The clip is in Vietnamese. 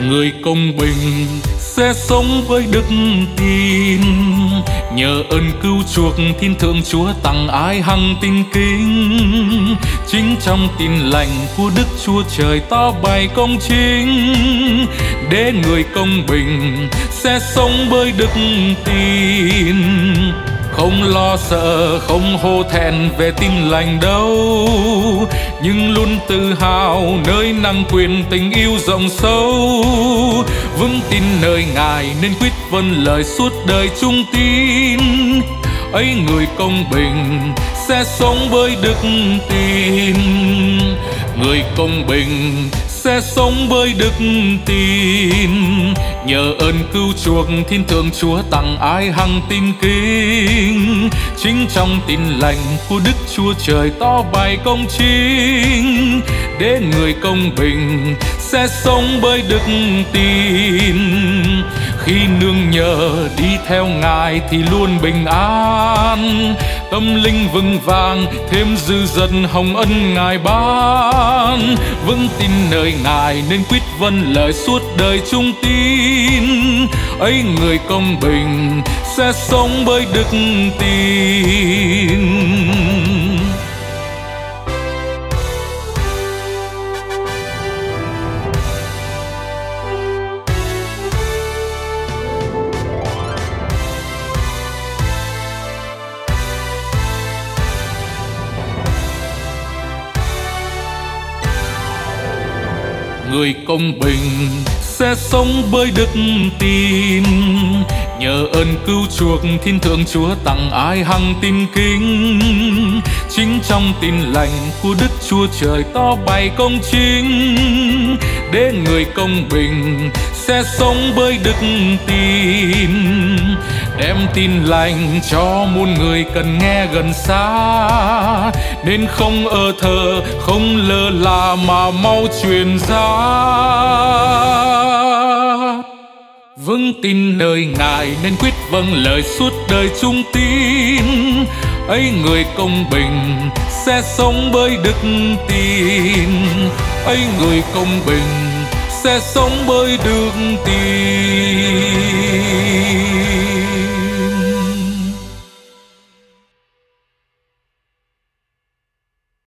người công bình sẽ sống với đức tin. Nhờ ơn cứu chuộc thiên thượng chúa tặng ai hằng tin kính. Chính trong tin lành của đức chúa trời to bày công chính. Để người công bình sẽ sống với đức tin không lo sợ, không hô thẹn về tin lành đâu. Nhưng luôn tự hào nơi năng quyền tình yêu rộng sâu. Vững tin nơi ngài nên quyết vân lời suốt đời trung tín. Ấy người công bình sẽ sống với đức tin. Người công bình sẽ sống với đức tin. Nhờ ơn cứu chuộc thiên thượng chúa tặng ai hằng tin kính. Chính trong tin lành của đức chúa trời to bài công chính. Để người công bình sẽ sống với đức tin khi nương nhờ đi theo ngài thì luôn bình an. Tâm linh vững vàng, thêm dư dật hồng ân ngài ban. Vững tin nơi ngài nên quyết vâng lời suốt đời trung tín. Ấy người công bình sẽ sống với đức tin. Người công bình sẽ sống với đức tin. Nhờ ơn cứu chuộc thiên thượng chúa tặng ai hằng tin kính. Chính trong tin lành của đức chúa trời to bày công chính. Để người công bình sẽ sống với đức tin đem tin lành cho muôn người cần nghe gần xa. Nên không ở thờ không lơ là mà mau truyền ra. Vững tin nơi ngài nên quyết vâng lời suốt đời trung tin ấy người công bình sẽ sống với đức tin. Ấy người công bình sẽ sống với đức tin.